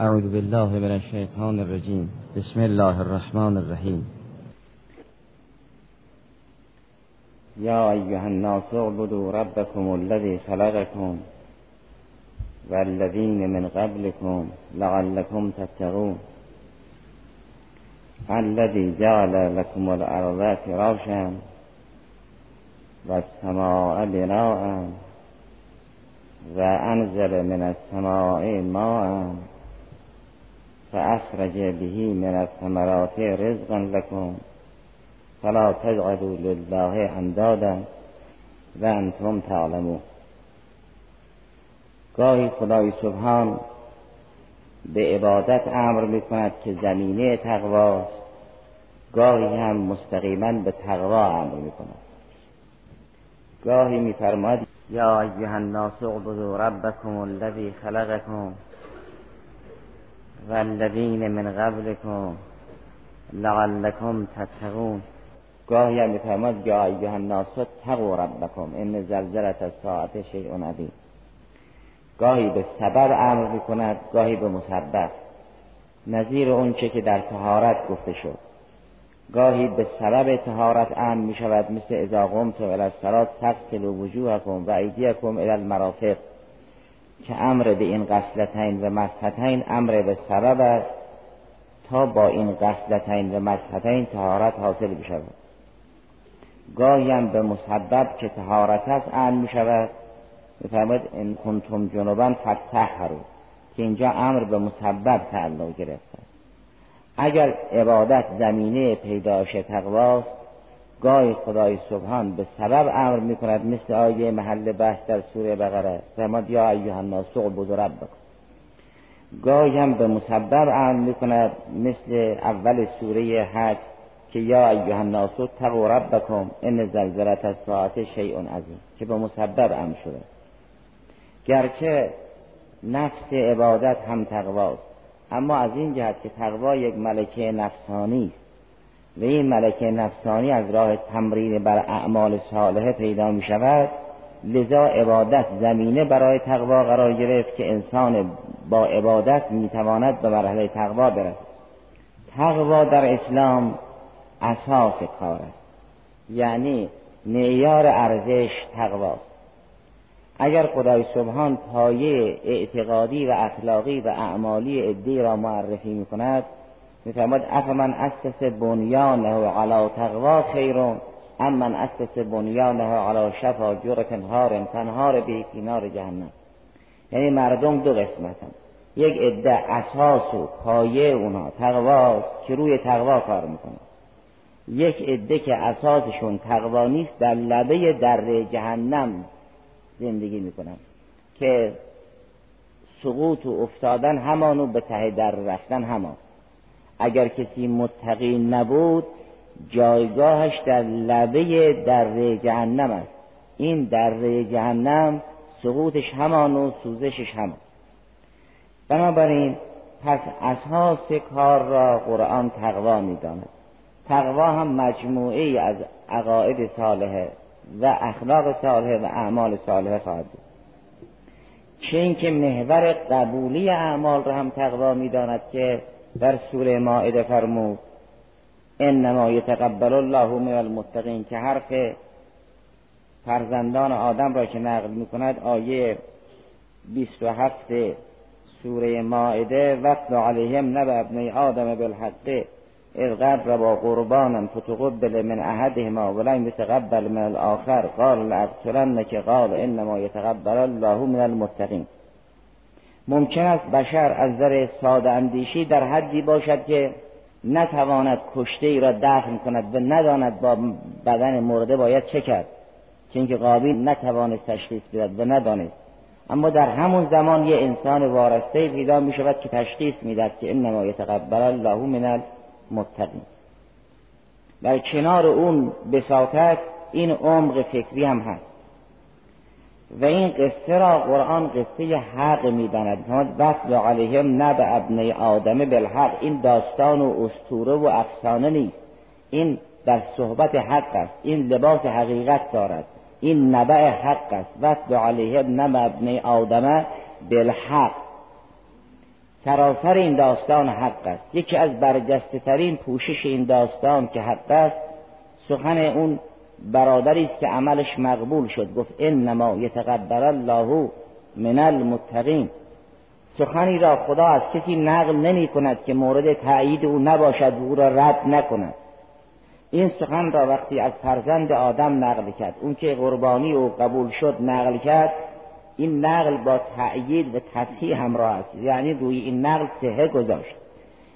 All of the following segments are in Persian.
أعوذ بالله من الشیطان الرجیم بسم الله الرحمن الرحیم یا ایها الناس اعبدوا ربكم الذي خلقكم والذين من قبلكم لعلكم تتقون. الذي جعل لكم الأرض فراشا والسماء بناء وأنزل من السماء ماء فأخرج به من الثمرات رزقا لكم. فلا تجعلوا لله اندادا و انتم تعلمون. گاهی خدای سبحان به عبادت امر می کند که زمینه تقواست گاهی هم مستقیما به تقوا امر می کند گاهی فرماد یا ایها الناس اعبدوا ربکم الذی خلقکم. والذین من قبلکم لعلکم تتقون. گاهی هم میفرماد یا ایها الناس تقوا ربکم ان زلزلت الساعت شیء عظیم. گاهی به سبب امر می‌کند گاهی به مسبب نظیر اونچه که در تهارت گفته شد. گاهی به سبب تهارت امر می شود مثل اذا قمتم الى الصلاه تغسلوا وجوهکم و ایدیکم الى المرافق. که امر به این قسلتین و مسحتین امر به سبب است تا با این قسلتین و مسحتین تهارت حاصل بشود. گاهی هم به مسبب که تهارت است امر می شود بفرماید این کنتم جنوبا فتحرو که اینجا امر به مسبب تعلق گرفته اگر عبادت زمینه پیداش تقواست گاهی خدای سبحان به سبب امر می کند مثل آیه محل بحث در سوره بقره فرماد یا ایها الناس اعبدوا ربکم گاهی هم به مسبب امر می کند مثل اول سوره حج که یا ایها الناس تقوا ربکم ان زلزلت الساعت شیء عظیم که به مسبب امر شده. گرچه نفس عبادت هم تقواست اما از این جهت که تقوا یک ملکه نفسانی است. و این ملکه نفسانی از راه تمرین بر اعمال صالحه پیدا می شود لذا عبادت زمینه برای تقوا قرار گرفت که انسان با عبادت می تواند به مرحله تقوا برسد. تقوا در اسلام اساس کار است یعنی معیار ارزش تقواست اگر خدای سبحان پایه اعتقادی و اخلاقی و اعمالی عده‌ای را معرفی می کند می فرماید افمن اسس بنیانه علی تقوی خیر ام من اسس بنیانه علی شفا جرف هار فانهار به فی نار جهنم. یعنی مردم دو قسمتن. یک عده اساس و پایه اونها تقواست که روی تقوا کار می‌کنه یک عده که اساسشون تقوا نیست در لبه در جهنم زندگی می‌کنن. که سقوط و افتادن همانو به ته در رفتن همان. اگر کسی متقی نبود جایگاهش در لبه در جهنم است. این در جهنم سقوطش همان و سوزشش همان. بنابراین پس اساس کار را قرآن تقوا می‌داند. تقوا هم مجموعه از عقاید صالحه و اخلاق صالحه و اعمال صالحه خواهد بود. چه اینکه محور قبولی اعمال را هم تقوا می‌داند که در سوره مائده فرمود انما یتقبل الله من المتقین که حرف فرزندان آدم را که نقل می کند آیه 27 سوره مائده وقت علیهم نبع ابن آدم بالحق اذ با قربانا فتقبل من احدهما ولم يتقبل من الاخر قال که قال انما يتقبل الله من المتقین ممکن است بشر از نظر ساده اندیشی در حدی باشد که نتواند کشته ای را دفن کند و نداند با بدن مرده باید چه کرد. چون که قابیل نتوانست تشخیص بدهد و ندانست. اما در همون زمان یه انسان وارسته پیدا می شود که تشخیص می‌دهد که انما یتقبل الله من المتقین. در کنار اون بساطت این عمق فکری هم هست. و این قصه را قرآن قصه حق می‌داند وقت علیهم نب ابن آدم بالحق. این داستان و استوره و افسانه نیست. این در صحبت حق است. این لباس حقیقت دارد. این نبع حق است. وقت علیهم نب ابن آدم بالحق. سراسر این داستان حق است. یکی از برجسته ترین پوشش این داستان که حق است سخن اون برادری است که عملش مقبول شد. گفت انما یتقبل الله من المتقین. سخنی را خدا از کسی نقل نمی کند که مورد تایید او نباشد و او را رد نکند. این سخن را وقتی از فرزند آدم نقل کرد اون که قربانی او قبول شد نقل کرد این نقل با تأیید و تصحیح همراه است. یعنی روی این نقل صحه گذاشت.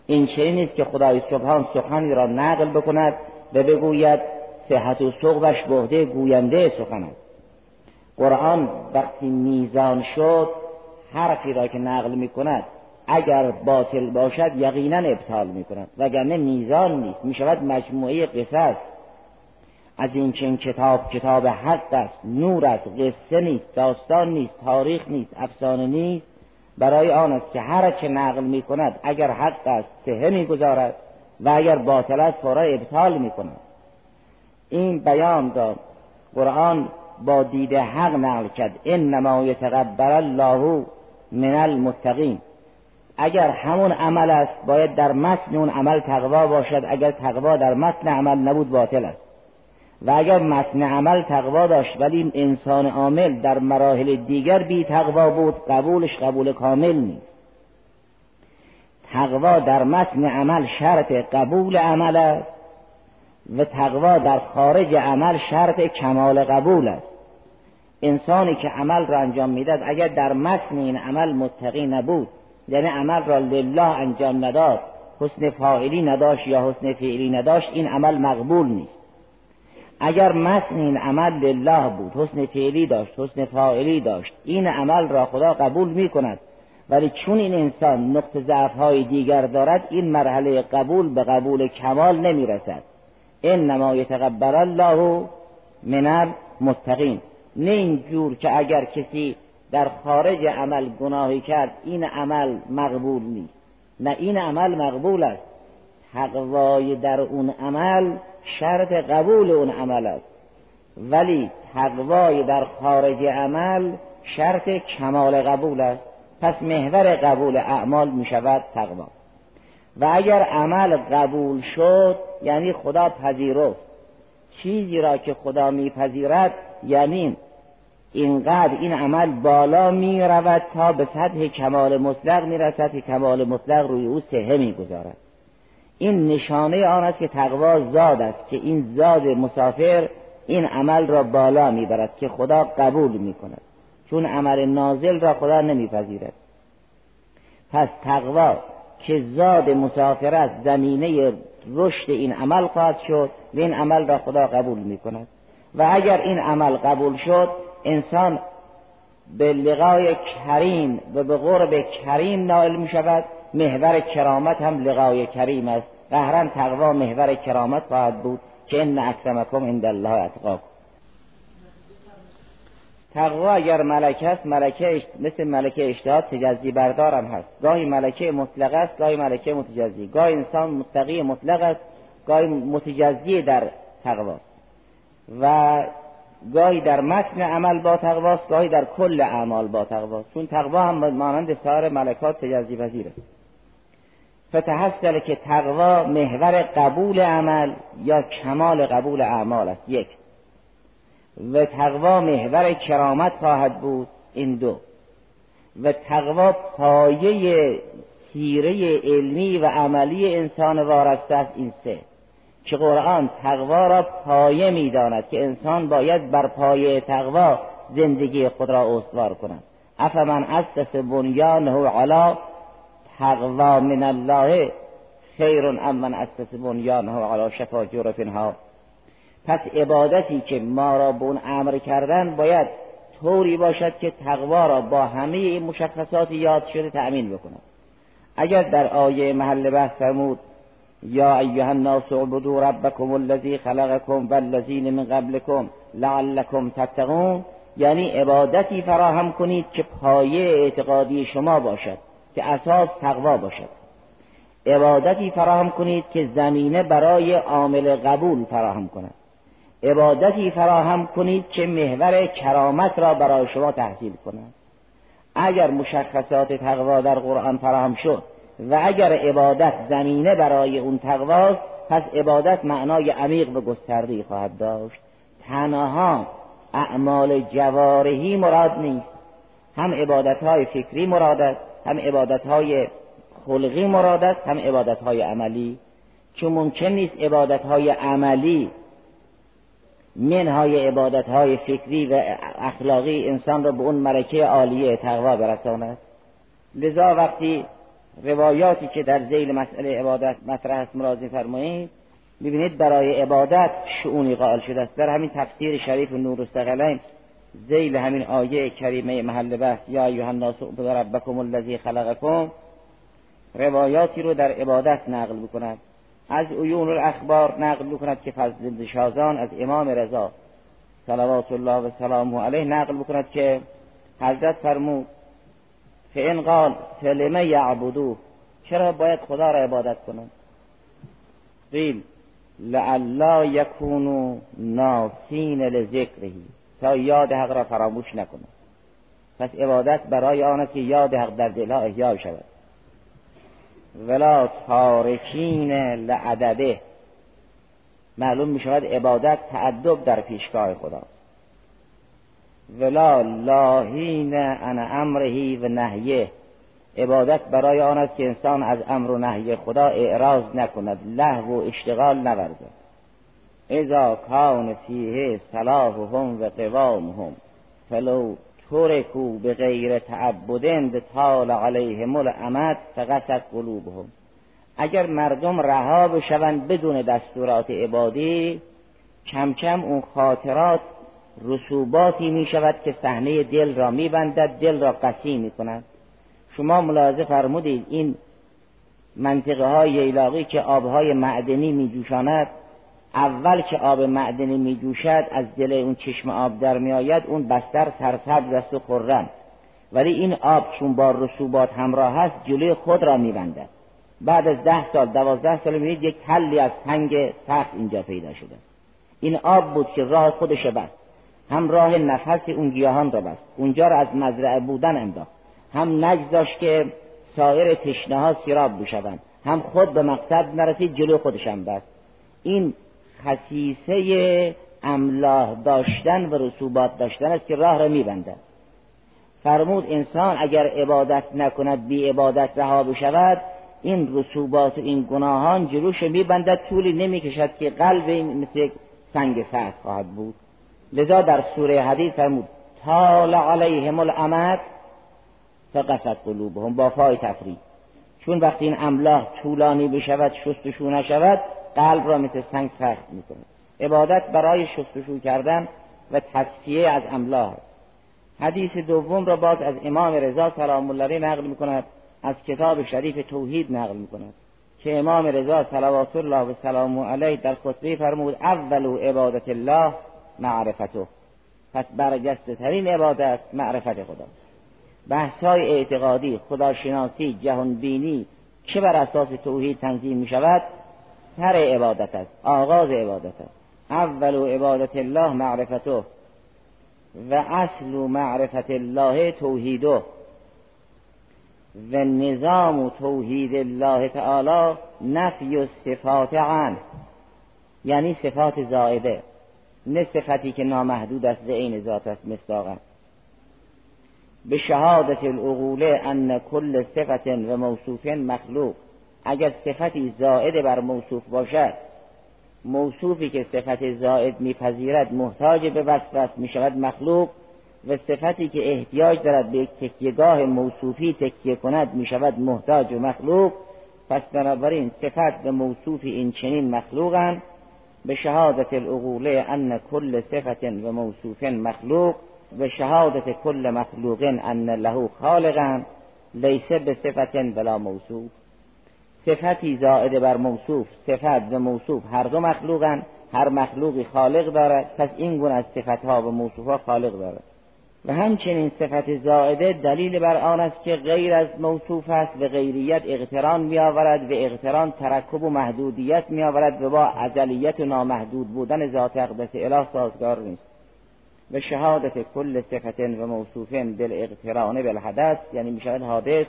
این چنین نیست که خدای سبحان سخنی را نقل بکند و بگوید صحت و سقبش بهده گوینده سخن است قرآن وقتی میزان شد حرفی را که نقل می کند اگر باطل باشد یقینا ابطال می کند وگرنه میزان نیست می شود مجموعه قصص. از این چنین کتاب کتاب حق است نور است قصه نیست داستان نیست تاریخ نیست افسانه نیست. برای آن است که هر چه نقل می کند اگر حق است سهه می گذارد و اگر باطل است فورا ابطال می کند این بیان را قرآن با دید حق نقل کرد. انما یتقبل الله من المتقین. اگر همون عمل است باید در متن اون عمل تقوا باشد. اگر تقوا در متن عمل نبود باطل است. و اگر متن عمل تقوا داشت ولی این انسان عامل در مراحل دیگر بی تقوا بود قبولش قبول کامل نیست. تقوا در متن عمل شرط قبول عمل است. و تقوا در خارج عمل شرط کمال قبول است. انسانی که عمل را انجام می‌داد اگر در متن این عمل متقی نبود یعنی عمل را لله انجام نداد حسن فاعلی نداشت یا حسن فعلی نداشت این عمل مقبول نیست. اگر متن این عمل لله بود حسن فعلی داشت حسن فاعلی داشت این عمل را خدا قبول می کند ولی چون این انسان نقط ضعف های دیگر دارد این مرحله قبول به قبول کمال نمی رسد انما یتقبل الله من المتقین نه این جور که اگر کسی در خارج عمل گناهی کرد این عمل مقبول نیست. نه این عمل مقبول است. تقوای در اون عمل شرط قبول اون عمل است. ولی تقوای در خارج عمل شرط کمال قبول است. پس محور قبول اعمال می شود تقوا. و اگر عمل قبول شد یعنی خدا پذیرفت. چیزی را که خدا میپذیرد یعنی اینقدر این عمل بالا می رود تا به سطح کمال مطلق می رسد که کمال مطلق روی او سهه می گذارد این نشانه آن است که تقوا زاد است که این زاد مسافر این عمل را بالا می برد که خدا قبول می کند چون عمل نازل را خدا نمیپذیرد. پس تقوا که زاد مسافر است زمینه رشد این عمل خواهد شد و این عمل را خدا قبول می کند و اگر این عمل قبول شد انسان به لقای کریم و به قرب کریم نائل می شود محور کرامت هم لقای کریم است. قهرا تقوا محور کرامت خواهد بود که ان اکرمکم عند الله اتقاکم. تقوا اگر ملکه است ملکه مثل ملکه اشتهاد تجزی بردارم هست. گاهی ملکه مطلق است گاهی ملکه متجزی. گاهی انسان متقی مطلق است گاهی متجزی در تقواست و گاهی در متن عمل با تقواست گاهی در کل اعمال با تقواست چون تقوا هم مانند سایر ملکات تجزی پذیر است. فتحصل که تقوا محور قبول عمل یا کمال قبول اعمال است. یک. و تقوا محور کرامت خواهد بود این دو. و تقوا پایه سیره علمی و عملی انسان وارسته است این سه. که قرآن تقوا را پایه می‌داند که انسان باید بر پایه تقوا زندگی خود را استوار کند. افمن اسس بنیانه علی تقوی من الله خیر ام من اسس بنیانه علی شفا ها پس عبادتی که ما را به اون امر کردن باید طوری باشد که تقوا را با همه این مشخصات یاد شده تأمین بکند. اگر در آیه محل بحث فرمود یا ایها الناس اعبدوا ربکم الذی خلقکم والذین من قبلکم لعلکم تتقون یعنی عبادتی فراهم کنید که پایه اعتقادی شما باشد که اساس تقوا باشد. عبادتی فراهم کنید که زمینه برای عامل قبول فراهم کند. عبادتی فراهم کنید که محور کرامت را برای شما تحصیل کند اگر مشخصات تقوا در قرآن فراهم شد و اگر عبادت زمینه برای اون تقواست پس عبادت معنای عمیق و گستردی خواهد داشت. تنها اعمال جوارحی مراد نیست. هم عبادت های فکری مراد است هم عبادت های خلقی مراد است هم عبادت های عملی. که ممکن نیست عبادت های عملی منهای عبادت های فکری و اخلاقی انسان را به اون ملکه عالیه تقوا برساند لذا وقتی روایاتی که در زیل مسئله عبادت مطرح است مرازی فرمایید ببینید برای عبادت شعونی قائل شده است. در همین تفسیر شریف نور الثقلین زیل همین آیه کریمه محل بحث یا ایها الناس اعبدوا ربکم الذی خلقکم روایاتی رو در عبادت نقل بکند از عیون الاخبار نقل بکند که فضل شازان از امام رضا صلوات الله و سلامه علیه نقل بکند که حضرت فرمود فان قال فلمه یعبدو چرا باید خدا را عبادت کنند؟ قیل لعلا یکونو ناسین لذکرهی تا یاد حق را فراموش نکنند. پس عبادت برای آن که یاد حق در دلها احیا شود. ولا تارکین لعدده. معلوم می شود عبادت تعدب در پیشگاه خدا ولا لاهین عن امره و نهیه. عبادت برای آن است که انسان از امر و نهی خدا اعراض نکند لهو و اشتغال نورزد. اذ کان فیه صلاحهم و قوامهم فلو ترکوا بغیر تعبد لطال علیهم الامد فقست قلوبهم. اگر مردم رها بشوند بدون دستورات عبادی کم کم اون خاطرات رسوباتی می شود که صحنه دل را می بندد دل را قسی می کند. شما ملاحظه فرمودید این منطقه های که آبهای معدنی می جوشاند اول که آب معدنی می جوشد از دل اون چشم آب در می آید اون بستر سرسبز است و خرم. ولی این آب چون با رسوبات همراه هست جلوی خود را می بندد بعد از ده سال دوازده سال می‌بینید یک تلی از سنگ سخت اینجا پیدا شده. این آب بود که راه خودش بست. هم راه نفس اون گیاهان را بست. اونجا را از مزرعه بودن انداخت. هم نگذاشت که سایر تشنه ها سیراب بشوند هم خود به مقصد نرسید جلو خودشم بست. این خصیصه املاح داشتن و رسوبات داشتن است که راه را میبندد. فرمود انسان اگر عبادت نکند بی عبادت رها بشود این رسوبات و این گناهان جلوش میبندد طولی نمی‌کشد که قلب این مثل سنگ سخت خواهد بود. لذا در سوره حدیث فرمود طال علیهم الامد فقصد قلوبهم با فای تفرید. چون وقتی این املاح طولانی بشود شستشو نشود قلب را مثل سنگ سخت می‌کنه. عبادت برای شستشو کردن و تصفیه از املاح حدیث دوم را باز از امام رضا سلام الله علیه نقل می‌کند از کتاب شریف توحید نقل می‌کند. که امام رضا صلوات الله و سلام علیه در خطبه فرمود اول عبادت الله معرفته. پس برجسته ترین عبادت معرفت خدا. بحث های اعتقادی خداشناسی جهانبینی که بر اساس توحید تنظیم می شود سر عبادت است آغاز عبادت است. اول عبادت الله معرفته و اصل معرفت الله توحیده. و نظام توحید الله تعالی نفی صفات عن یعنی صفات زائده نه صفتی که نامحدود است و عین ذات است مصداقا. به شهادت العقوله ان کل صفت و موصوف مخلوق. اگر صفتی زائد بر موصوف باشد موصوفی که صفت زائد میپذیرد محتاج به وصف است می‌شود مخلوق و صفتی که احتیاج دارد به یک تکیهگاه موصوفی تکیه کند می‌شود محتاج و مخلوق. پس بنابراین صفت به موصوفی این چنین مخلوقند. به شهادت العقوله ان کل صفت و موصوف مخلوق و شهادت کل مخلوق ان له خالقا لیسه به صفت بلا موصوف. صفتی زائد بر موصوف صفت و موصوف. هر دو مخلوقن هر مخلوقی خالق دارد پس این گونه از صفتها و موصوفها خالق دارد و همچنین صفت زائده دلیل بر آن است که غیر از موصوف است و غیریت اقتران می آورد و اقتران ترکب و محدودیت می آورد و با ازلیت و نامحدود بودن ذات اقدس اله سازگار نیست. و شهادت کل صفت و موصوفن بالاقتران بالحدث یعنی می‌شود حادث.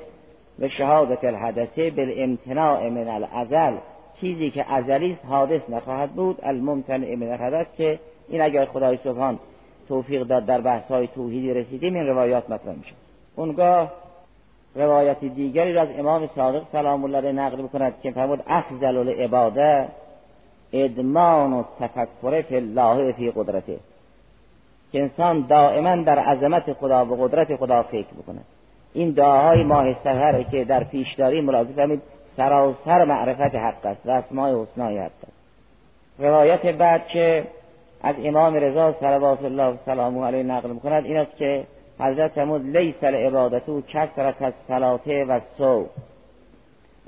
و شهادت الحدثه بالامتناع من الازل. چیزی که ازلی است حادث نخواهد بود. الممتنع من الحدث که این اگر خدای سبحان توفیق داد در بحث های توحیدی رسیدیم این روایات مطرح میشه اونگاه روایت دیگری را از امام صادق سلام الله نقل بکند که فرمود افضل العباده ادمان و تفکر فی الله فی قدرته. که انسان دائما در عظمت خدا و قدرت خدا فکر بکنه این دعاهای ماه سفر که در پیش داری ملاحظه فرمید سراسر معرفت حق است و اسماء حسنای حق است. روایت بعد که از امام رضا صلوات الله و سلامه علیه نقل می‌کند این است که حضرت فرمود لیس العبادتو کثرت الصلاه و سو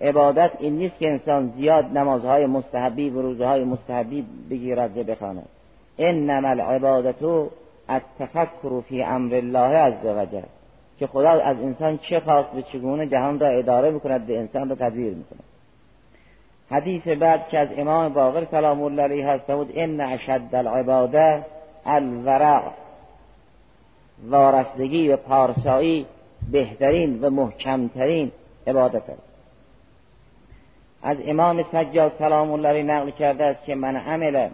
عبادت این نیست که انسان زیاد نمازهای مستحبی و روزهای مستحبی بگیرد و بخواند. انما العبادتو التفکر فی امر الله عز وجل که خدا از انسان چه خواست به چگونه جهان را اداره می‌کند به انسان را تدبیر می‌کند. حدیث بعد که از امام باقر سلام الله علیه هست بود ان اشد العباده الورع. وارستگی و پارسایی بهترین و محکمترین عبادت است. از امام سجاد سلام الله علیه نقل کرده است که من عمل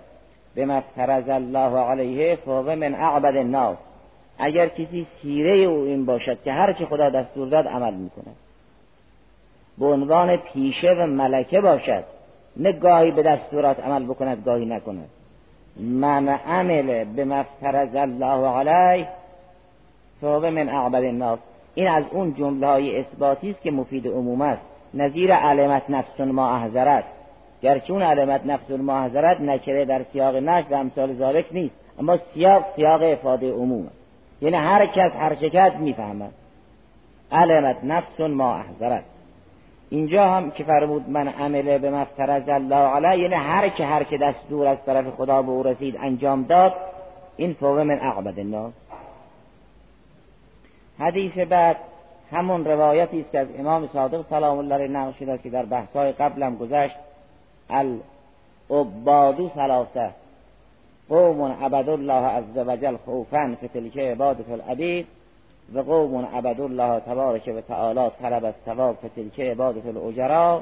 به مفترز الله علیه فهو من اعبد الناس. اگر کسی سیره او این باشد که هر چی خدا دستور داد عمل می‌کند. به عنوان پیشه و ملکه باشد نه گاهی به دستورات عمل بکند گاهی نکند. من عمل به مفترز الله علیه فهو من اعبد الناس. این از اون جمله های اثباتی است که مفید عموم است. نظیر علمت نفس ما احذرت گرچه اون علمت نفس ما احذرت نکره در سیاق نش و امثال ذالک نیست اما سیاق سیاق افاده عموم است. یعنی هر کس هر شکست می‌فهمد علمت نفس ما احذرت اینجا هم که فرمود من عمله به مفترز الله علیه یعنی هر که هر که دستور از طرف خدا به او رسید انجام داد این فوق من اعبد الناس حدیث بعد همون روایتی است که از امام صادق سلام الله علیه نقل که در بحثای قبلم گذشت العبادو ثلاثه. قوم عبد الله عز وجل خوفا فتلک عبادت العبید و قوم عبد الله تبارک و تعالی طلب الثواب فتلک عبادت الاجرا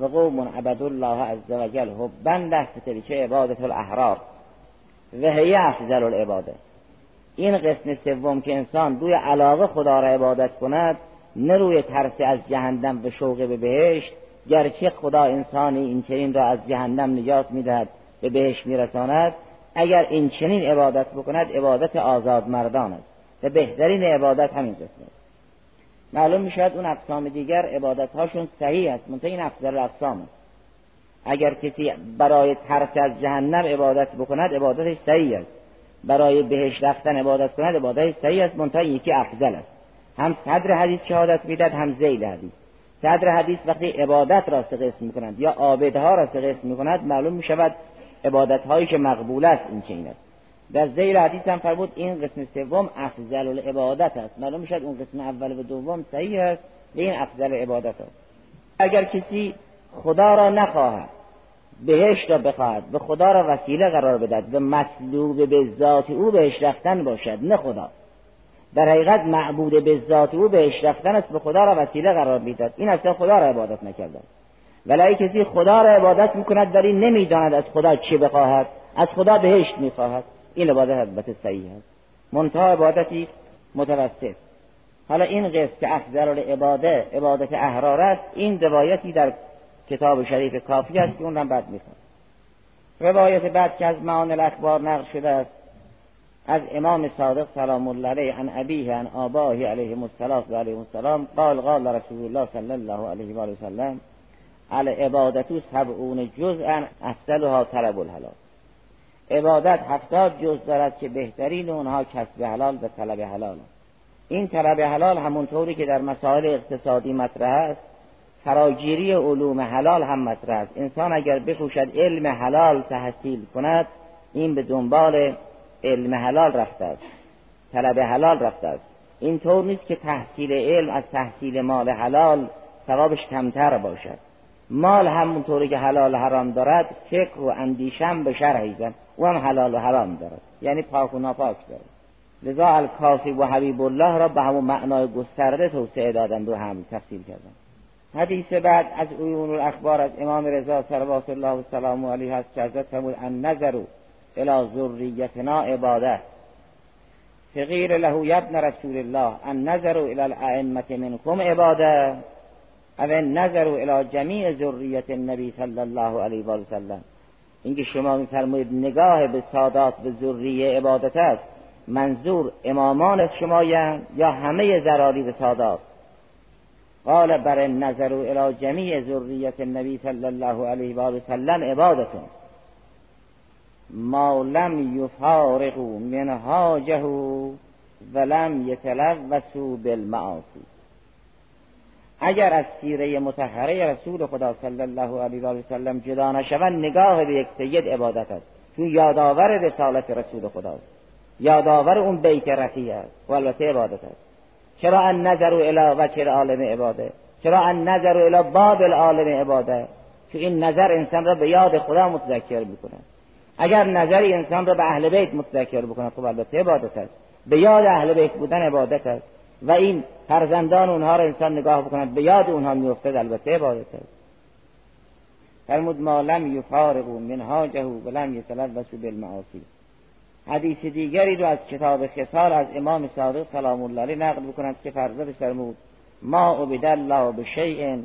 و قوم عبد الله عز وجل حبا له فتلک عبادت الاحرار. و هی افضل العباده. این قسم سوم که انسان روی علاقه خدا را عبادت کند نه روی ترس از جهنم به شوق به بهشت گرچه خدا انسانی این چنین را از جهنم نجات می‌دهد به بهشت میرساند. اگر این چنین عبادت بکند عبادت آزاد مردان است و بهترین عبادت همین است. معلوم می‌شود اون اقسام دیگر عبادت هاشون صحیح است منتها این افضل اقسام است. اگر کسی برای ترس از جهنم عبادت بکند عبادتش صحیح است. برای بهش رفتن عبادت کند عبادتش صحیح است منتها یکی افضل است. هم صدر حدیث شهادت می‌داد هم زیل حدیث. صدر حدیث وقتی عبادت را قسم می‌کنند یا عابدها را قسم می‌کند معلوم می‌شود عبادت هایی که مقبول است این چنین است. در زیر حدیث هم فرمود این قسم سوم افضل العبادت است. معلوم می‌شد اون قسم اول و دوم صحیح است این افضل عبادت است. اگر کسی خدا را نخواهد بهش را بخواهد به خدا را وسیله قرار بدهد و مطلوب به ذات او بهش رفتن باشد نه خدا. در حقیقت معبود به ذات او بهش رفتن است به خدا را وسیله قرار می‌داد این اصلا خدا را عبادت نکرده ولی کسی خدا را عبادت می‌کند ولی نمی‌داند از خدا چه بخواهد از خدا بهشت می‌خواهد. این عبادت البته صحیح است. منتها عبادتی متوسط. حالا این قسم که افضل العباده عبادت احرار است این روایتی در کتاب شریف کافی است که اون را بعد می‌خواد روایت بعد که از معان الاخبار نقل شده است از امام صادق سلام الله علیه عن ابیه عن آباه علیه السلام و علیه السلام قال قال رسول الله صلی الله علیه و آله وسلم العبادت سبعون جزءا افضلها طلب الحلال. عبادت هفتاد جز دارد که بهترین اونها کسب حلال و طلب حلال. این طلب حلال همونطوری که در مسائل اقتصادی مطرح است. فراگیری علوم حلال هم مطرح است. انسان اگر بکوشد علم حلال تحصیل کند این به دنبال علم حلال رفته است. طلب حلال رفته است. این طور نیست که تحصیل علم از تحصیل مال حلال ثوابش کمتر باشد. مال همونطوری که حلال و حرام دارد فکر و اندیشم به شرع ایزن او هم حلال و حرام دارد. یعنی پاک و ناپاک دارد. لذا الکاسی و حبیب الله را به همون معنای گسترده توسعه دادند و هم تفصیل کردند. حدیث بعد از عیون الاخبار از امام رضا صلوات الله و سلام علیه هست که حضرت فرمود ان نظر الى ذریتنا عباده فقیر له یبن رسول الله ان نظر الى الائمه منکم عباده. او نظر الى جمیع ذریت النبی صلی الله علیه و سلم اینکه شما میفرمایید نگاه به سادات به ذریه عبادت است منظور امامان شما یا همه زراری به سادات؟ قال بر نظر الى جمیع ذریت النبی صلی الله علیه و سلم عبادتون. ما لم یفارقوا منهاجه ولم یتلوثوا بالمعاصی. اگر از سیره متحره رسول خدا صلی الله علیه و سلم جدا نشوند نگاه به یک سید عبادت است. چون یادآور رسالت رسول خداست یادآور اون بیت رفیع است. و البته عبادت است. چرا ان نظر الى وجه عالم عباده؟ چرا ان نظر الى باب العالم عباده؟ چون این نظر انسان را به یاد خدا متذکر می‌کنه اگر نظری انسان را به اهل بیت متذکر بکنه خب البته عبادت است. به یاد اهل بیت بودن عبادت است. و این فرزندان اونها را انسان نگاه بکند به یاد اونها میافتد البته عبادت است. فرمود ما لم یفارقوا منهاجه ولم یتلبسوا بالمعاصی. حدیث دیگری رو از کتاب خسال از امام صادق سلام الله علیه نقل بکنند که فرزند فرمود ما عبد الله بشیء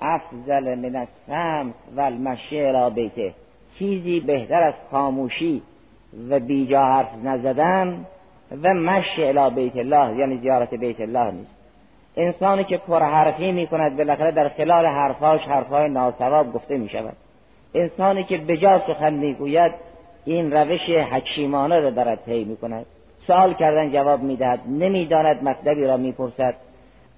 افضل من السمت و المشی الى بیته. چیزی بهتر از خاموشی و بیجا حرف نزدن و مشی الى بیت الله یعنی زیارت بیت الله نیست. انسانی که پر حرفی می کند بالاخره در خلال حرفاش حرفهای ناسواب گفته می شود انسانی که بجا سخن می‌گوید این روش حکیمانه را دارد طی می کند سوال کردن جواب می‌دهد نمی‌داند مطلبی را می‌پرسد.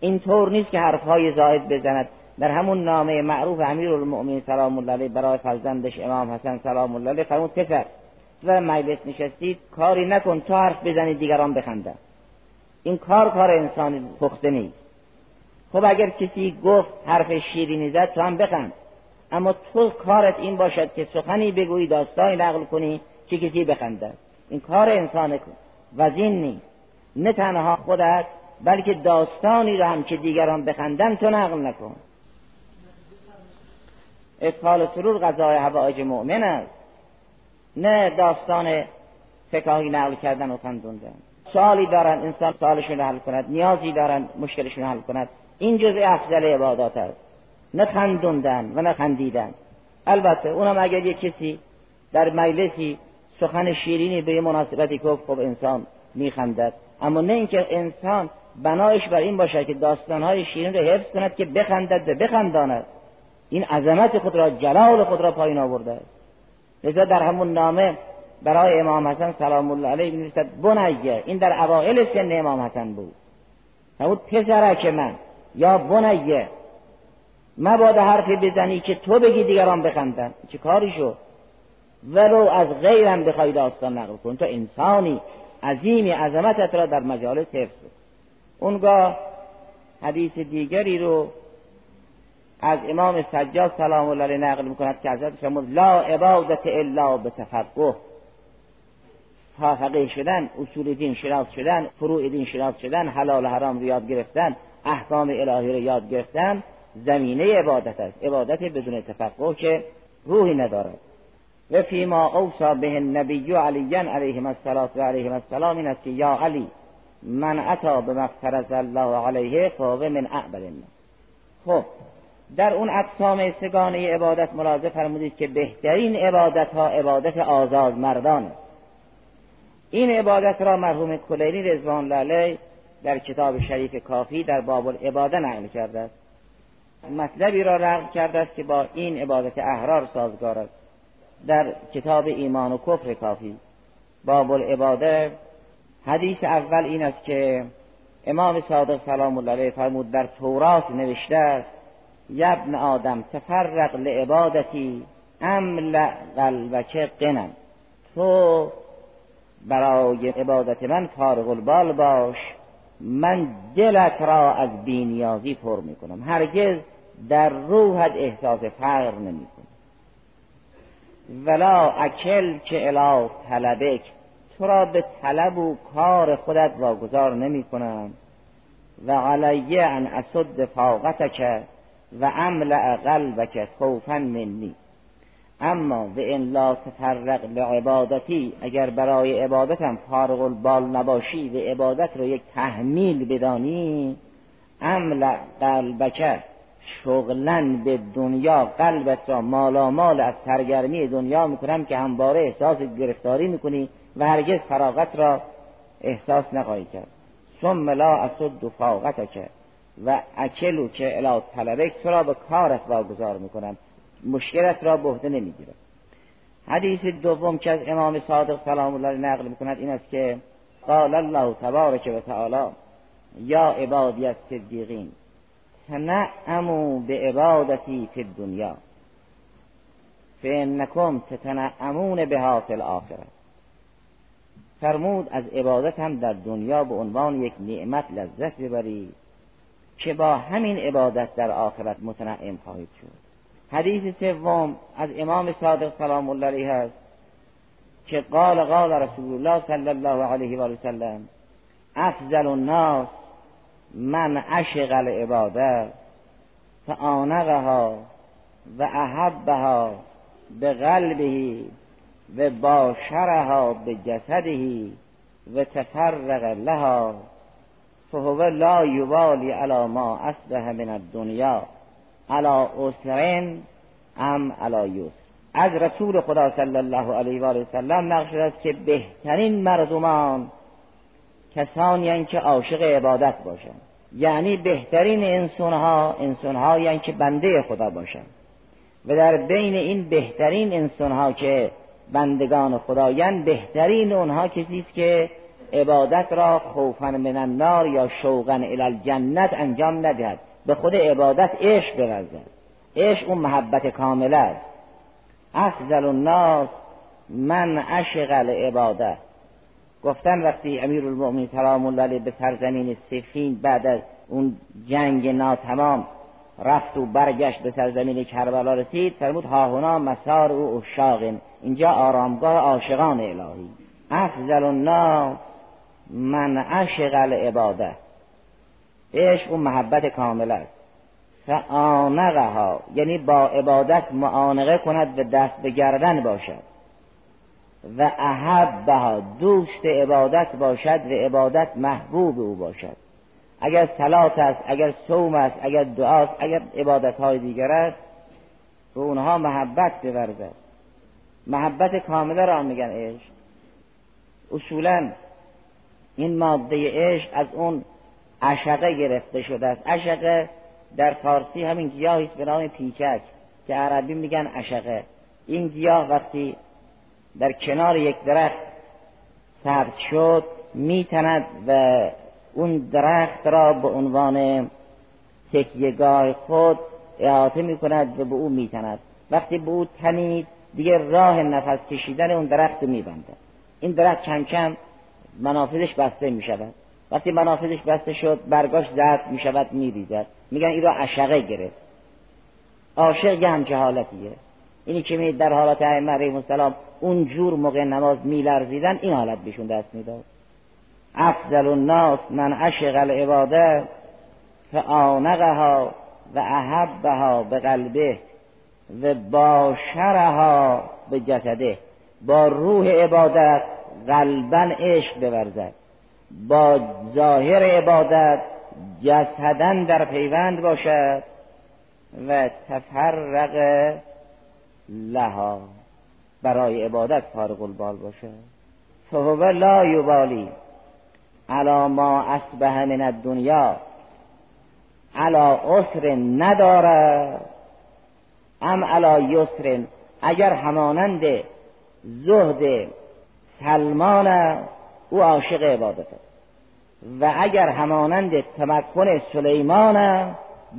این طور نیست که حرفهای زاید بزند. در همون نامه معروف امیر المؤمنین سلام الله علیه برای فرزندش امام حسن سلام الله علیه فرمود پسر در مجلس نشستید کاری نکن تو حرف بزنی دیگران بخندن. این کار کار انسان پخته نیست. خب اگر کسی گفت حرف شیرینی زد تو هم بخند. اما تو کارت این باشد که سخنی بگویی داستانی نقل کنی که کسی بخندد. این کار انسان وزین نیست. نه تنها خودت بلکه داستانی را هم که دیگران بخندن تو نقل نکن. ادخال سرور غذای هوایج مؤمن است. نه داستان فکاهی نقل کردن و خندوندن سوالی دارن انسان سوالشون حل کند نیازی دارن مشکلشون حل کند. این جزء افضل عبادات است نه خندوندن و نه خندیدن. البته اونم اگر یک کسی در مجلسی سخن شیرینی به مناسبتی گفت خب انسان میخندد. اما نه اینکه انسان بنایش بر این باشد که داستانهای شیرین رو حفظ کند که بخندد و بخنداند. این عظمت خود را جلال خود را پایین آورده. است لذا در همون نامه برای امام حسن سلام الله علیه می‌نویسد بنیه. این در اوائل سن امام حسن بود. همون پسرک من. یا بنیه. مبادا حرفی بزنی که تو بگی دیگران بخندن. چه کاری شد؟ ولو از غیرم بخوای داستان نقل کن. تو انسانی عظیمی عظمتت را در مجالس حفظ اونگاه حدیث دیگری رو از امام سجاد سلام الله علیه نقل می‌کند که حضرت فرمود لا عبادت الا به تفقه فقیه شدن اصول دین شناس شدن فروع دین شناس شدن حلال حرام رو یاد گرفتن احکام الهی رو یاد گرفتن زمینه عبادت است. عبادت بدون تفقه که روحی ندارد. و فیما اوصا به النبی علی علیه السلام و علیه السلام این است که یا علی من عطا به مفترز الله علیه فهو من اعبد الناس. خب در اون اقسام سگانه عبادت ملاحظه فرمودید که بهترین عبادت ها عبادت آزاد مردان. این عبادت را مرحوم کلیلی رضوان الله در کتاب شریف کافی در باب العباده نقل کرده است. مطلبی را نقل کرده است که با این عبادت احرار سازگار است. در کتاب ایمان و کفر کافی. باب العباده حدیث اول این است که امام صادق سلام الله علیه فرمود در تورات نوشته است یبن آدم تفرق لعبادتی املع قلبک قنم تو برای عبادت من فارغ البال باش من دلت را از بینیازی پر می‌کنم. هرگز در روحت احساس فقر نمی‌کنی. ولا اکل که الا طلبک تو را به طلب و کار خودت واگذار نمی کنم و علیه ان اسد فاقتک. و املع قلبک خوفا منی. اما و ان لا تفرق لعبادتی اگر برای عبادتم فارغ البال نباشی و عبادت رو یک تحمیل بدانی املع قلبک شغلن به دنیا قلبت را مالامال از سرگرمی دنیا می‌کنم که همواره احساس گرفتاری می‌کنی و هرگز فراغت را احساس نخواهی کرد. ثم لا اسد فاقتک. و اکلو که الا طلبک تو را به کارت واگذار می‌کنم. مشکلت را به عهده نمی‌گیرم حدیث دوم که از امام صادق سلام الله نقل می‌کند این است که قال الله تبارک و تعالی یا عبادی صدیقین تنعمو به عبادتی فی الدنیا فانکم تتنعمون بها فی الاخره فرمود از عبادت هم در دنیا به عنوان یک نعمت لذت ببرید. که با همین عبادت در آخرت متنعم خواهید شد. حدیث سوم از امام صادق سلام الله علیه است که قال قال رسول الله صلی الله علیه و سلم افضل الناس من عشق العباده فآنقها و احبها به قلبه و باشرها به جسده و تفرق لها. فهو لا یوالی علی ما اصبح من الدنیا. علا اسرن ام علا یسر. از رسول خدا صلی الله علیه و آله وسلم نقش است که بهترین مردمان کسانی که عاشق عبادت باشند. یعنی بهترین انسانها انسانهایی که بنده خدا باشند. و در بین این بهترین انسانها که بندگان خدایند بهترین اونها کسی است که عبادت را خوفا من النار یا شوقا الی الجنت انجام ندهد. به خود عبادت عشق برزد عشق اون محبت کامل است. افضل الناس من عشق العباده گفتن وقتی امیر المؤمنین سلام الله به سرزمین سفین بعد از اون جنگ ناتمام رفت و برگشت به سرزمین کربلا رسید فرمود هاهنا مسار او اشاقن اینجا آرامگاه عاشقان الهی. افضل الناس من عشق العباده. عشق و محبت کامل است. فآنقها یعنی با عبادت معانقه کند به دست به گردن باشد. و احبها دوست عبادت باشد و عبادت محبوب او باشد. اگر صلات است اگر صوم است اگر دعاست اگر عبادت های دیگر است به اونها محبت بورزد. محبت کامله را میگن عشق. اصولا این ماده عشق از اون عشقه گرفته شده است. عشقه در فارسی همین گیاهی است به نام پیچک که عربی میگن عشقه. این گیاه وقتی در کنار یک درخت سبز شد میتند و اون درخت را به عنوان تکیهگاه خود احاطه می‌کند و به او میتند. وقتی به او تنید دیگه راه نفس کشیدن اون درخت رو میبنده. این درخت کم کم منافذش بسته می‌شود. وقتی منافذش بسته شد برگاش زرد می شود می ریزد میگن این را عشقه گرفت. عاشق یه همچه حالتیه. اینی که می در حالت ائمه علیهم السلام اون جور موقع نماز میلرزیدن این حالت بهشون دست می‌داد. افضل الناس من عشق العباده فآنقها و احبها به قلبه و باشرها به جسده. با روح عبادت قلبا عشق بورزد. با ظاهر عبادت جسدن در پیوند باشد و تفرق لها برای عبادت فارغ البال باشد. فهو لا یبالی علا ما اصبح من الدنیا علا عسر نداره ام علا یسر اگر همانند زهد سلمان او عاشق عبادت است و اگر همانند تمکن سلیمان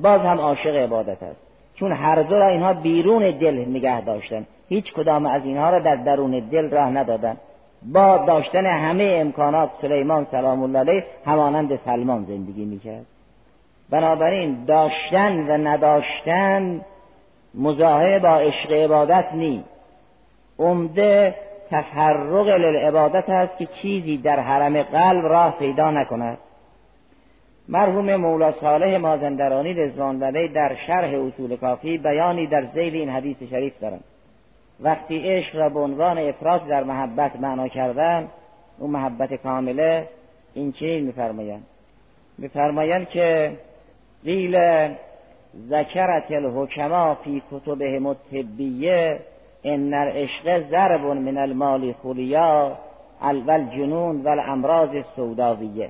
باز هم عاشق عبادت است. چون هر دو را اینها بیرون دل نگه داشتن. هیچ کدام از اینها را در درون دل راه ندادن. با داشتن همه امکانات سلیمان سلام الله علیه همانند سلمان زندگی می‌کرد. بنابراین داشتن و نداشتن مزاحه با عشق عبادت نی عمده تفرق للعبادت است که چیزی در حرم قلب راه پیدا نکند. مرحوم مولا صالح مازندرانی رضوان در شرح اصول کافی بیانی در زیل این حدیث شریف دارند. وقتی عشق را به عنوان افراد در محبت معنا کردن اون محبت کامله این چی میفرمایند؟ میفرمایند که قیل ذکرت الحکما فی کتبهم الطبیه ان العشق ضرب من المال خلیا والجنون والامراض السوداویه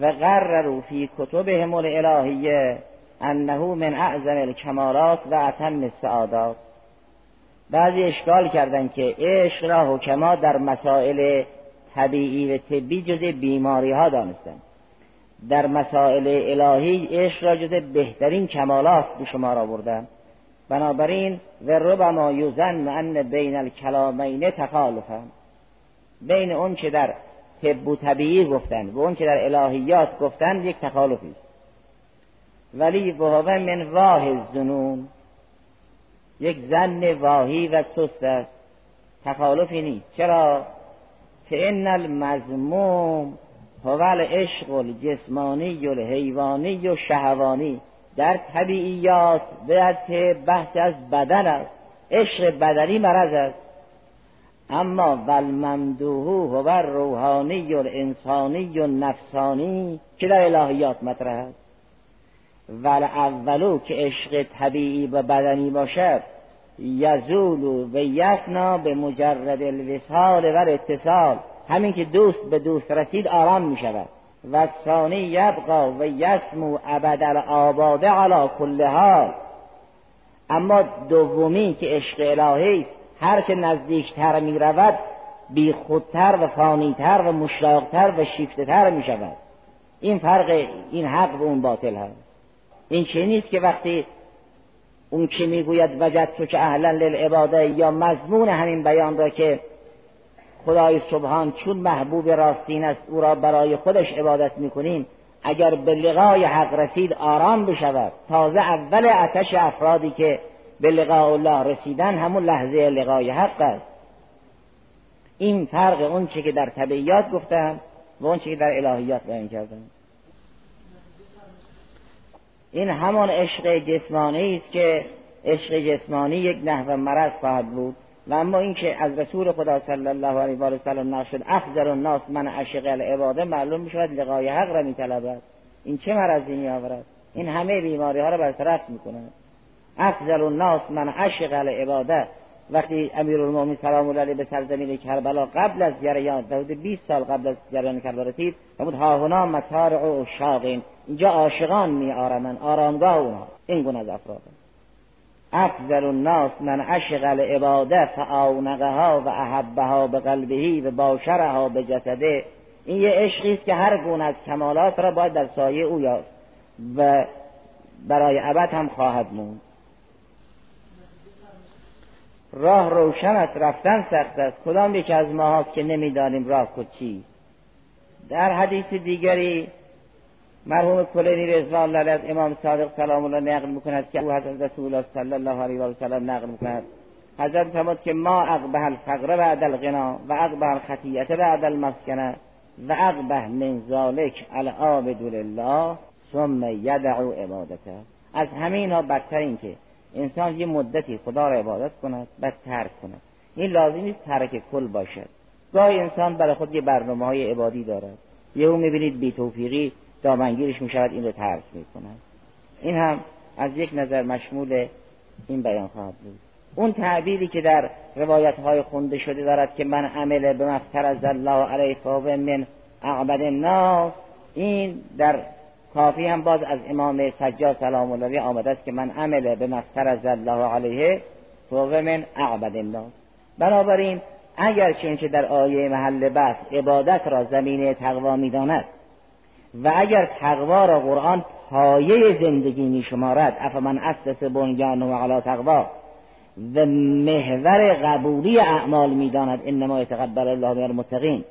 و قرروا فی کتبهم الالهیه انه من اعظم الکمالات و اتم السعادات. بعضی اشکال کردند که عشق را حکما در مسائل طبیعی و طبی جز بیماری ها دانستند در مسائل الهی عشق را جز بهترین کمالات به شما را بردن بنابراین و ربما یوزن ان بین الکلامین تخالفن بین اون که در طب و طبیعی گفتند و اون که در الهیات گفتند یک تخالفی است. ولی وهو من واه الزنون یک زن واهی و سست است. تخالفی نیست. چرا؟ که ان المذموم هو العشق الجسمانی الحیوانی و شهوانی در طبیعیات به بحث از بدن است. عشق بدنی مرض است. اما والممدوح هو روحانی و انسانی و نفسانی که در الهیات مطرح است. ول اولو که عشق طبیعی و بدنی باشد یزول و یفنا به مجرد الوصال و اتصال همین که دوست به دوست رسید آرام می شود و ثانی یبقا و یسمو ابد الاباده علا کل اما دومی که عشق الهی هر که نزدیکتر می رود بی خودتر و فانیتر و مشتاقتر و شیفتتر می شود این فرق این حق و اون باطل هست. این چه نیست که وقتی اون که می‌گوید وجد تو که اهلا للعباده یا مضمون همین بیان را که خدای سبحان چون محبوب راستین است او را برای خودش عبادت می‌کنیم. اگر به لقای حق رسید آرام بشود. تازه اول اتش افرادی که به لقاء الله رسیدن همون لحظه لقای حق است. این فرق اون چی که در طبیعیات گفتم و اون چی که در الهیات بیان کردم. این همان عشق جسمانی است که عشق جسمانی یک نحو مرض خواهد بود. و اما اینکه از رسول خدا صلی الله علیه و سلم نقل شد افضل الناس من عشق العباده معلوم می شود لقای حق را می این چه مرضی می آورد این همه بیماری ها را برطرف می کند افضل الناس من عشق العباده. وقتی امیرالمومنین سلام الله علیه به سرزمین کربلا قبل از جریان حدود 20 سال قبل از جریان کربلا رسید فرمود ها مطارع و شاقین اینجا عاشقان می آرمن آرامگاه اونها. این گونه از افراد. افضل الناس من عشق العباده فآونقها و احبها به قلبهی و باشرها به جسده این یه عشقی است که هر گونه از کمالات را باید در سایه او یافت و برای ابد هم خواهد موند. راه روشن است رفتن سخت است. کدام یکی از ما که نمی‌دانیم راه کچی در حدیث دیگری مرحوم کلینی رضوان الله از امام صادق سلام الله نقل می‌کند که او حضرت رسول الله صلی الله علیه و سلم نقل می‌کند. حضرت فرمود که ما اقبه الفقر بعد الغنا و اقبه الخطیت بعد المسکنه و اقبه من ذالک العابد لله ثم یدعو عبادته. از همین ها بدتر این که انسان یه مدتی خدا را عبادت کند بعد ترک کند. این لازم نیست ترک کل باشد. گاهی انسان برای خود یه برنامه های عبادی دارد. یهو می‌بینید بی توفیقی دامنگیرش می شود این رو ترک می کند این هم از یک نظر مشمول این بیان خواهد بود. اون تعبیری که در روایت های خونده شده دارد که من عمل به مفتر از الله علیه فاوه من اعبد الناس این در کافی هم باز از امام سجاد سلام الله آمده است که من عمل به مفتر از الله علیه فاوه من اعبد الناس. بنابراین اگر چنچه در آیه محل بحث عبادت را زمینه تقوا می‌داند و اگر تقوا را قرآن پایه زندگی می شمارد افمن اسس و علی تقوا و محور قبولی اعمال می‌داند انما یتقبل الله من المتقین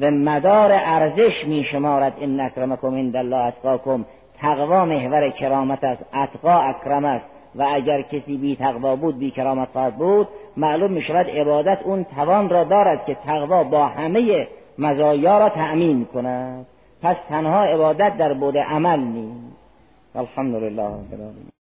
و مدار ارزش می شمارد ان اکرمکم عند الله اتقاکم تقوا محور کرامت است اتقا اکرم است و اگر کسی بی تقوا بود بی کرامت خواهد بود معلوم می شود عبادت اون توان را دارد که تقوا با همه مزایا را تأمین کند. پس تنها عبادت در بود عمل نیست. الحمدلله